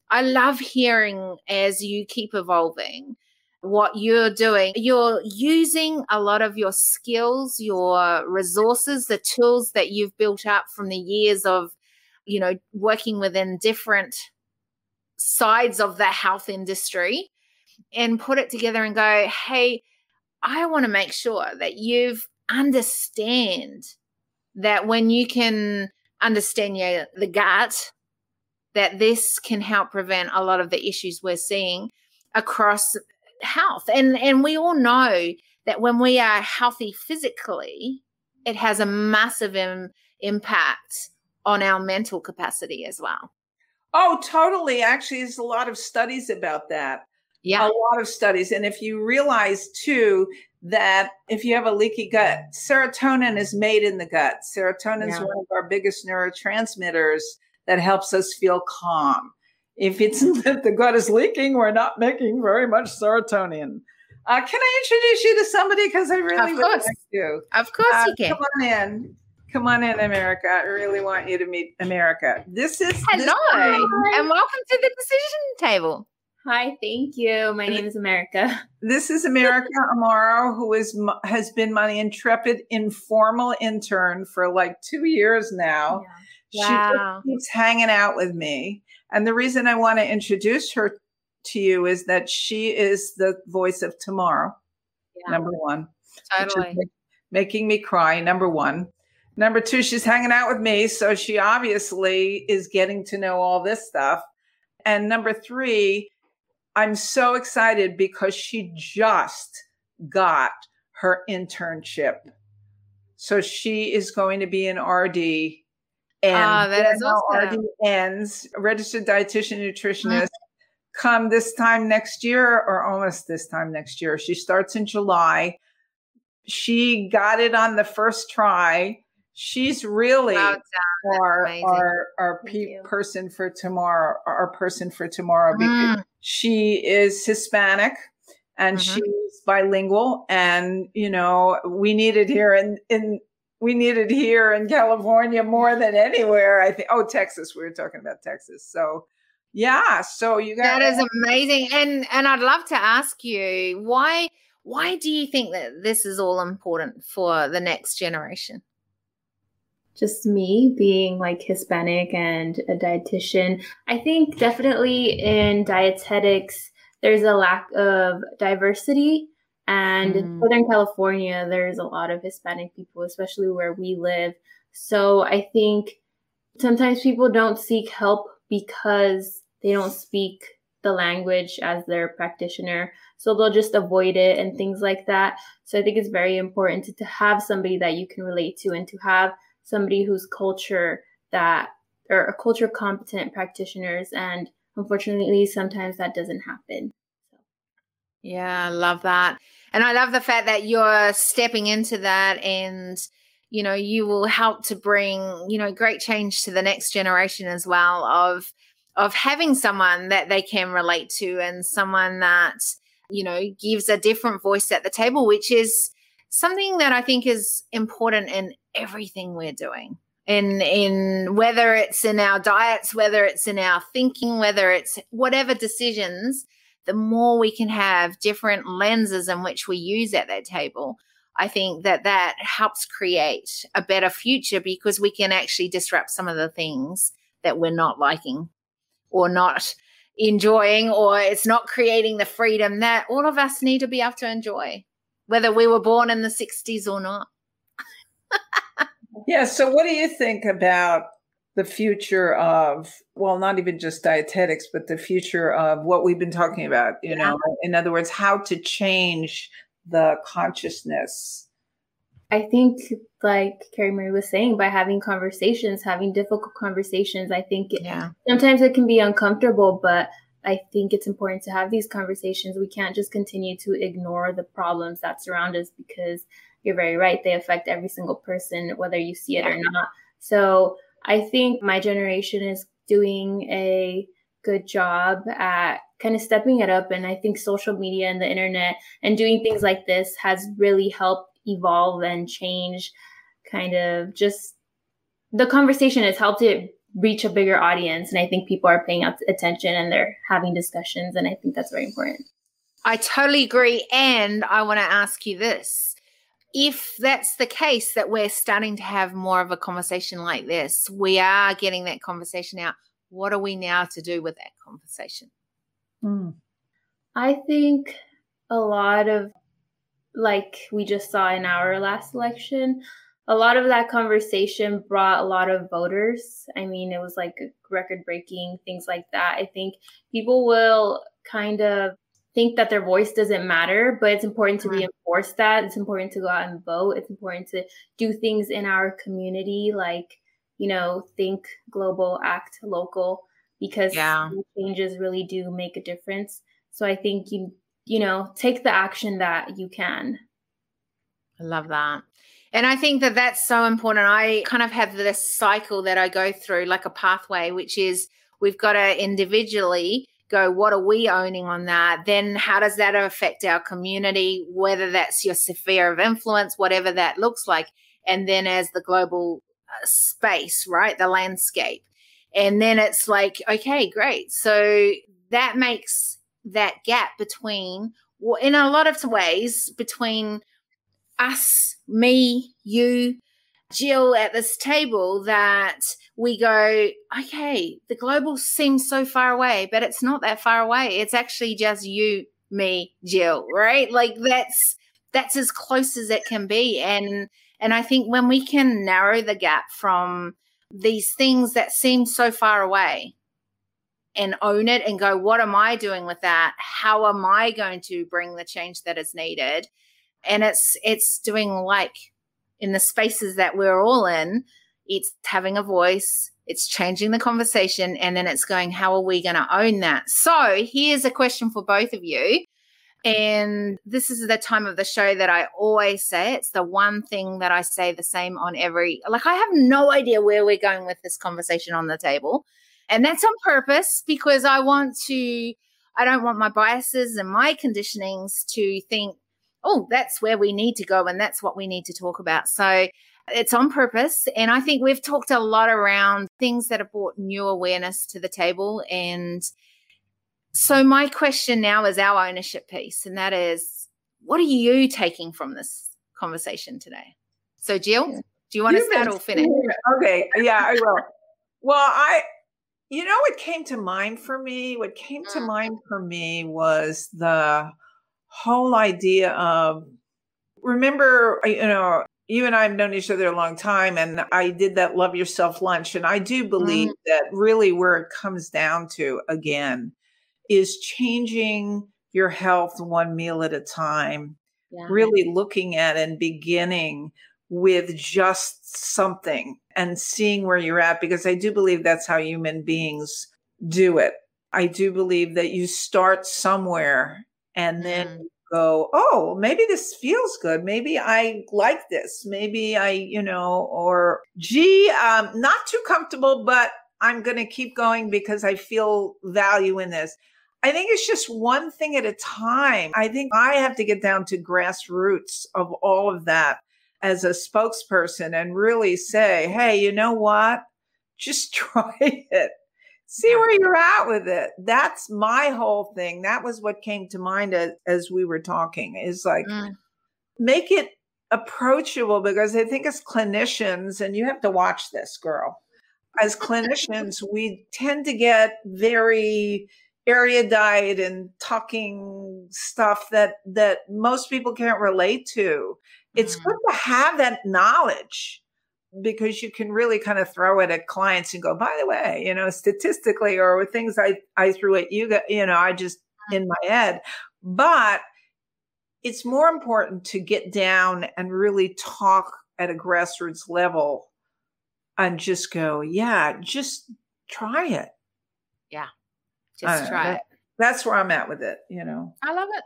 Speaker 3: i love hearing as you keep evolving what you're doing. You're using a lot of your skills, your resources, the tools that you've built up from the years of, you know, working within different sides of the health industry and put it together and go, hey, I want to make sure that you've understand that when you can understand your the gut, that this can help prevent a lot of the issues we're seeing across health. And and we all know that when we are healthy physically, it has a massive Im- impact on our mental capacity as well.
Speaker 1: Oh, totally. Actually, there's a lot of studies about that. Yeah. A lot of studies. And if you realize too that if you have a leaky gut, serotonin is made in the gut. Serotonin is yeah. one of our biggest neurotransmitters that helps us feel calm if it's that the gut is leaking, we're not making very much serotonin. Uh, can I introduce you to somebody? Because I really
Speaker 3: of course.
Speaker 1: like you.
Speaker 3: Of course uh, you can.
Speaker 1: Come on in. Come on in, America. I really want you to meet America. This is
Speaker 3: hello, this and welcome to the decision table.
Speaker 4: Hi, thank you. My name is America.
Speaker 1: This is America Amaro, who is has been my intrepid informal intern for like two years now. Yeah. Wow. She keeps hanging out with me. And the reason I want to introduce her to you is that she is the voice of tomorrow. Yeah. Number one.
Speaker 3: Totally.
Speaker 1: Making me cry. Number one. Number two, she's hanging out with me. So she obviously is getting to know all this stuff. And number three, I'm so excited because she just got her internship. So she is going to be an RD and uh, that is awesome. RDNs, registered dietitian nutritionist, mm-hmm. come this time next year or almost this time next year. She starts in July. She got it on the first try. She's really wow, our, our, our pe- person for tomorrow, our person for tomorrow because mm. she is Hispanic and mm-hmm. she's bilingual and you know we needed here in in we need it here in California more than anywhere. I think. Oh, Texas. We were talking about Texas. So, yeah. So you
Speaker 3: got that is amazing, and and I'd love to ask you why why do you think that this is all important for the next generation?
Speaker 4: Just me being like Hispanic and a dietitian. I think definitely in dietetics, there's a lack of diversity and mm. in Southern California, there's a lot of Hispanic people, especially where we live. So I think sometimes people don't seek help because they don't speak the language as their practitioner. So they'll just avoid it and things like that. So I think it's very important to, to have somebody that you can relate to and to have somebody whose culture that or a culture competent practitioners. And unfortunately, sometimes that doesn't happen.
Speaker 3: Yeah, love that. And I love the fact that you're stepping into that and you know, you will help to bring, you know, great change to the next generation as well of of having someone that they can relate to and someone that, you know, gives a different voice at the table, which is something that I think is important in everything we're doing. In in whether it's in our diets, whether it's in our thinking, whether it's whatever decisions, the more we can have different lenses in which we use at that table, I think that that helps create a better future because we can actually disrupt some of the things that we're not liking or not enjoying, or it's not creating the freedom that all of us need to be able to enjoy, whether we were born in the 60s or not.
Speaker 1: yeah. So, what do you think about the future of, well, not even just dietetics, but the future of what we've been talking about? You yeah. know, in other words, how to change the consciousness?
Speaker 4: I think, like Carrie Marie was saying, by having conversations, having difficult conversations, I think yeah. sometimes it can be uncomfortable, but I think it's important to have these conversations. We can't just continue to ignore the problems that surround us because you're very right. They affect every single person, whether you see it yeah. or not. So I think my generation is doing a good job at kind of stepping it up. And I think social media and the internet and doing things like this has really helped evolve and change kind of just the conversation has helped it reach a bigger audience. And I think people are paying attention and they're having discussions. And I think that's very important.
Speaker 3: I totally agree. And I want to ask you this. If that's the case, that we're starting to have more of a conversation like this, we are getting that conversation out. What are we now to do with that conversation?
Speaker 4: Mm. I think a lot of, like we just saw in our last election, a lot of that conversation brought a lot of voters. I mean, it was like record breaking, things like that. I think people will kind of think that their voice doesn't matter, but it's important to reinforce that. It's important to go out and vote. It's important to do things in our community, like, you know, think global, act local because yeah. changes really do make a difference. So I think you you know take the action that you can.
Speaker 3: I love that. And I think that that's so important. I kind of have this cycle that I go through, like a pathway, which is we've got to individually go, what are we owning on that? Then how does that affect our community, whether that's your sphere of influence, whatever that looks like. And then as the global uh, space, right? The landscape. And then it's like, okay, great. So that makes that gap between, well, in a lot of ways, between us, me, you, Jill at this table that we go, okay, the global seems so far away, but it's not that far away. It's actually just you, me, Jill, right? Like that's that's as close as it can be. And and I think when we can narrow the gap from these things that seem so far away and own it and go, what am I doing with that? How am I going to bring the change that is needed? And it's it's doing like in the spaces that we're all in, it's having a voice, it's changing the conversation, and then it's going, how are we going to own that? So here's a question for both of you. And this is the time of the show that I always say it's the one thing that I say the same on every, like, I have no idea where we're going with this conversation on the table. And that's on purpose because I want to, I don't want my biases and my conditionings to think, oh, that's where we need to go and that's what we need to talk about. So it's on purpose. And I think we've talked a lot around things that have brought new awareness to the table and, so, my question now is our ownership piece, and that is what are you taking from this conversation today? So, Jill, do you want You've to start or finish?
Speaker 1: Okay, yeah, I will. well, I, you know, what came to mind for me, what came to mm. mind for me was the whole idea of remember, you know, you and I have known each other a long time, and I did that love yourself lunch. And I do believe mm. that really where it comes down to again is changing your health one meal at a time, yeah. really looking at and beginning with just something and seeing where you're at, because I do believe that's how human beings do it. I do believe that you start somewhere and then mm. go, oh, maybe this feels good. Maybe I like this. Maybe I, you know, or gee, um, not too comfortable, but I'm going to keep going because I feel value in this. I think it's just one thing at a time. I think I have to get down to grassroots of all of that as a spokesperson and really say, hey, you know what? Just try it see where you're at with it. That's my whole thing. That was what came to mind as, as we were talking is like, mm. make it approachable because I think as clinicians, and you have to watch this girl, as clinicians, we tend to get very erudite and talking stuff that that most people can't relate to. It's mm. good to have that knowledge because you can really kind of throw it at clients and go, by the way, you know, statistically or with things I, I threw at you, you know, I just mm. in my head. But it's more important to get down and really talk at a grassroots level and just go, yeah, just try it.
Speaker 3: Yeah. Just try
Speaker 1: that,
Speaker 3: it.
Speaker 1: That's where I'm at with it, you know.
Speaker 3: I love it.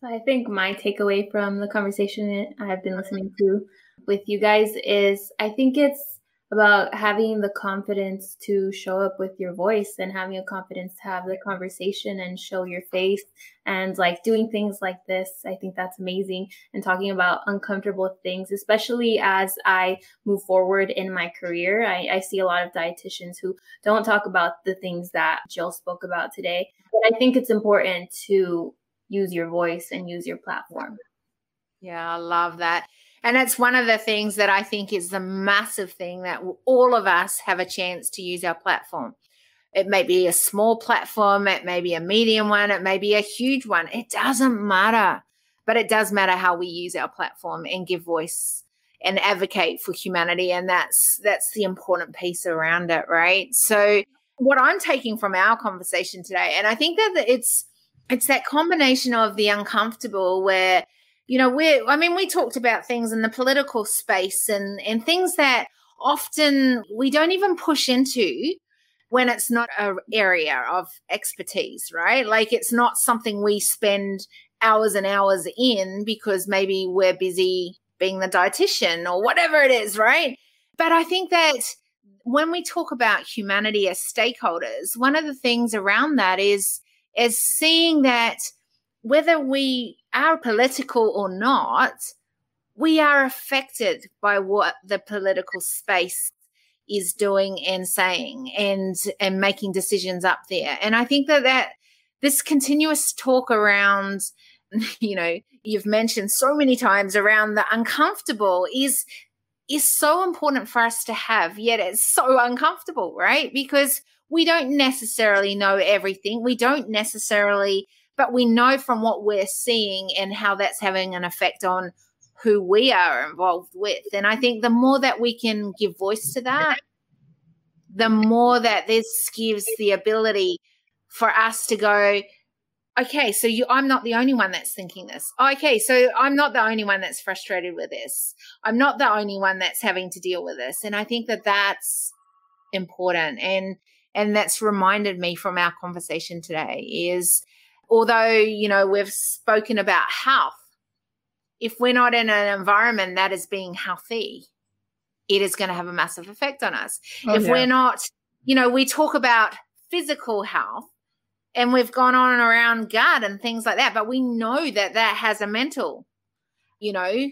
Speaker 4: So I think my takeaway from the conversation I've been listening to with you guys is I think it's about having the confidence to show up with your voice and having a confidence to have the conversation and show your face and like doing things like this. I think that's amazing and talking about uncomfortable things, especially as I move forward in my career. I, I see a lot of dietitians who don't talk about the things that Jill spoke about today. But I think it's important to use your voice and use your platform.
Speaker 3: Yeah, I love that. And it's one of the things that I think is the massive thing that all of us have a chance to use our platform. It may be a small platform, it may be a medium one, it may be a huge one. It doesn't matter. But it does matter how we use our platform and give voice and advocate for humanity. And that's that's the important piece around it, right? So what I'm taking from our conversation today, and I think that it's it's that combination of the uncomfortable where you know, we're, I mean, we talked about things in the political space and, and things that often we don't even push into when it's not an area of expertise, right? Like it's not something we spend hours and hours in because maybe we're busy being the dietitian or whatever it is, right? But I think that when we talk about humanity as stakeholders, one of the things around that is is seeing that whether we are political or not, we are affected by what the political space is doing and saying and and making decisions up there. And i think that that this continuous talk around you know you've mentioned so many times around the uncomfortable is is so important for us to have yet it's so uncomfortable right? Because we don't necessarily know everything. We don't necessarily but we know from what we're seeing and how that's having an effect on who we are involved with. And I think the more that we can give voice to that, the more that this gives the ability for us to go, okay, so you, I'm not the only one that's thinking this. Okay, so I'm not the only one that's frustrated with this. I'm not the only one that's having to deal with this. And I think that that's important. And, and that's reminded me from our conversation today is although, you know, we've spoken about health, if we're not in an environment that is being healthy, it is going to have a massive effect on us. Oh, if yeah. we're not, you know, we talk about physical health and we've gone on and around gut and things like that, but we know that that has a mental, you know,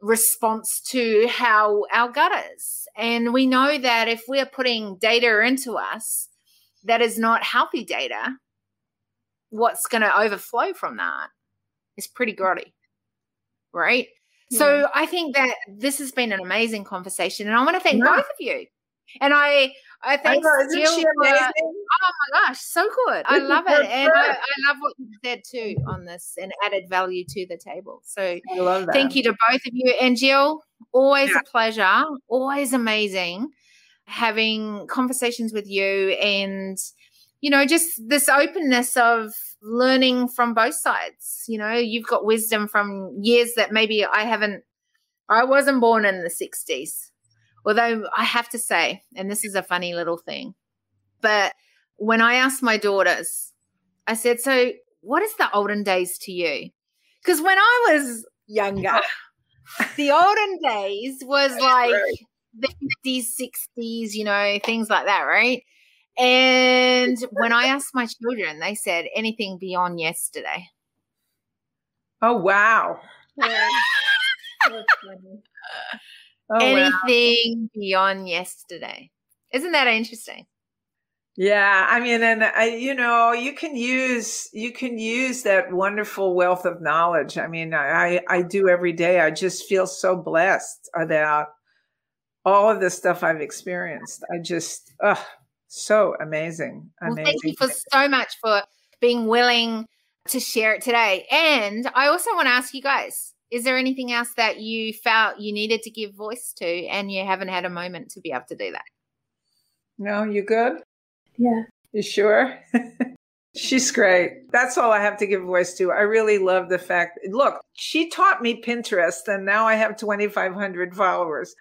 Speaker 3: response to how our gut is. And we know that if we're putting data into us that is not healthy data, what's going to overflow from that is pretty grotty. Right. Yeah. So I think that this has been an amazing conversation, and I want to thank yeah. both of you. And I, I thank I know, Jill. For, oh my gosh, so good! I love it, and I, I, love what you said too on this, and added value to the table. So thank you to both of you, and Jill. Always yeah. a pleasure, always amazing having conversations with you, and you know, just this openness of learning from both sides. You know, you've got wisdom from years that maybe I haven't, I wasn't born in the 60s. Although I have to say, and this is a funny little thing, but when I asked my daughters, I said, So what is the olden days to you? Because when I was younger, the olden days was like the 50s, 60s, you know, things like that, right? And when I asked my children, they said anything beyond yesterday.
Speaker 1: Oh, wow.
Speaker 3: oh, anything wow. beyond yesterday. Isn't that interesting?
Speaker 1: Yeah, I mean, and I, you know, you can use you can use that wonderful wealth of knowledge. I mean, I I do every day. I just feel so blessed about all of the stuff I've experienced. I just, so amazing, amazing.
Speaker 3: Well, thank you for so much for being willing to share it today. And I also want to ask you guys: Is there anything else that you felt you needed to give voice to, and you haven't had a moment to be able to do that?
Speaker 1: No, you good?
Speaker 4: Yeah.
Speaker 1: You sure? She's great. That's all I have to give voice to. I really love the fact. Look, she taught me Pinterest, and now I have 2,500 followers.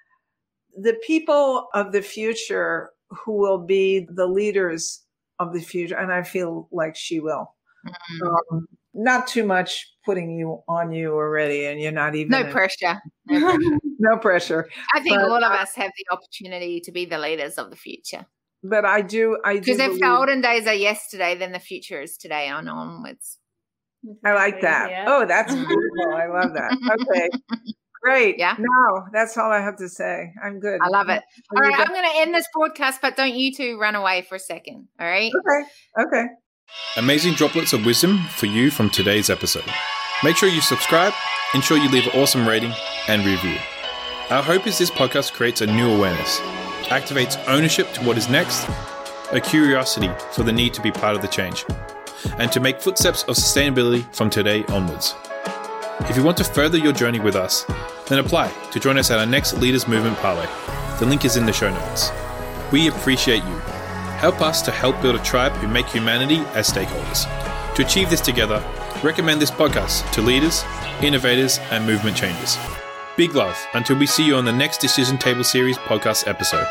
Speaker 1: The people of the future who will be the leaders of the future, and I feel like she will. Mm-hmm. Um, not too much putting you on you already, and you're not even
Speaker 3: no in, pressure. No
Speaker 1: pressure. no pressure.
Speaker 3: I think but, all of us have the opportunity to be the leaders of the future
Speaker 1: but I do, I do.
Speaker 3: Because if the olden days are yesterday, then the future is today on onwards.
Speaker 1: I like that. Yeah. Oh, that's beautiful. I love that. Okay. Great. Yeah. No, that's all I have to say. I'm good.
Speaker 3: I love it. All right. I'm going to end this broadcast, but don't you two run away for a second. All right.
Speaker 1: Okay. Okay.
Speaker 2: Amazing droplets of wisdom for you from today's episode. Make sure you subscribe, ensure you leave an awesome rating and review. Our hope is this podcast creates a new awareness activates ownership to what is next, a curiosity for the need to be part of the change, and to make footsteps of sustainability from today onwards. If you want to further your journey with us, then apply to join us at our next Leaders Movement Parlay. The link is in the show notes. We appreciate you. Help us to help build a tribe who make humanity as stakeholders. To achieve this together, recommend this podcast to leaders, innovators, and movement changers. Big love until we see you on the next Decision Table Series podcast episode.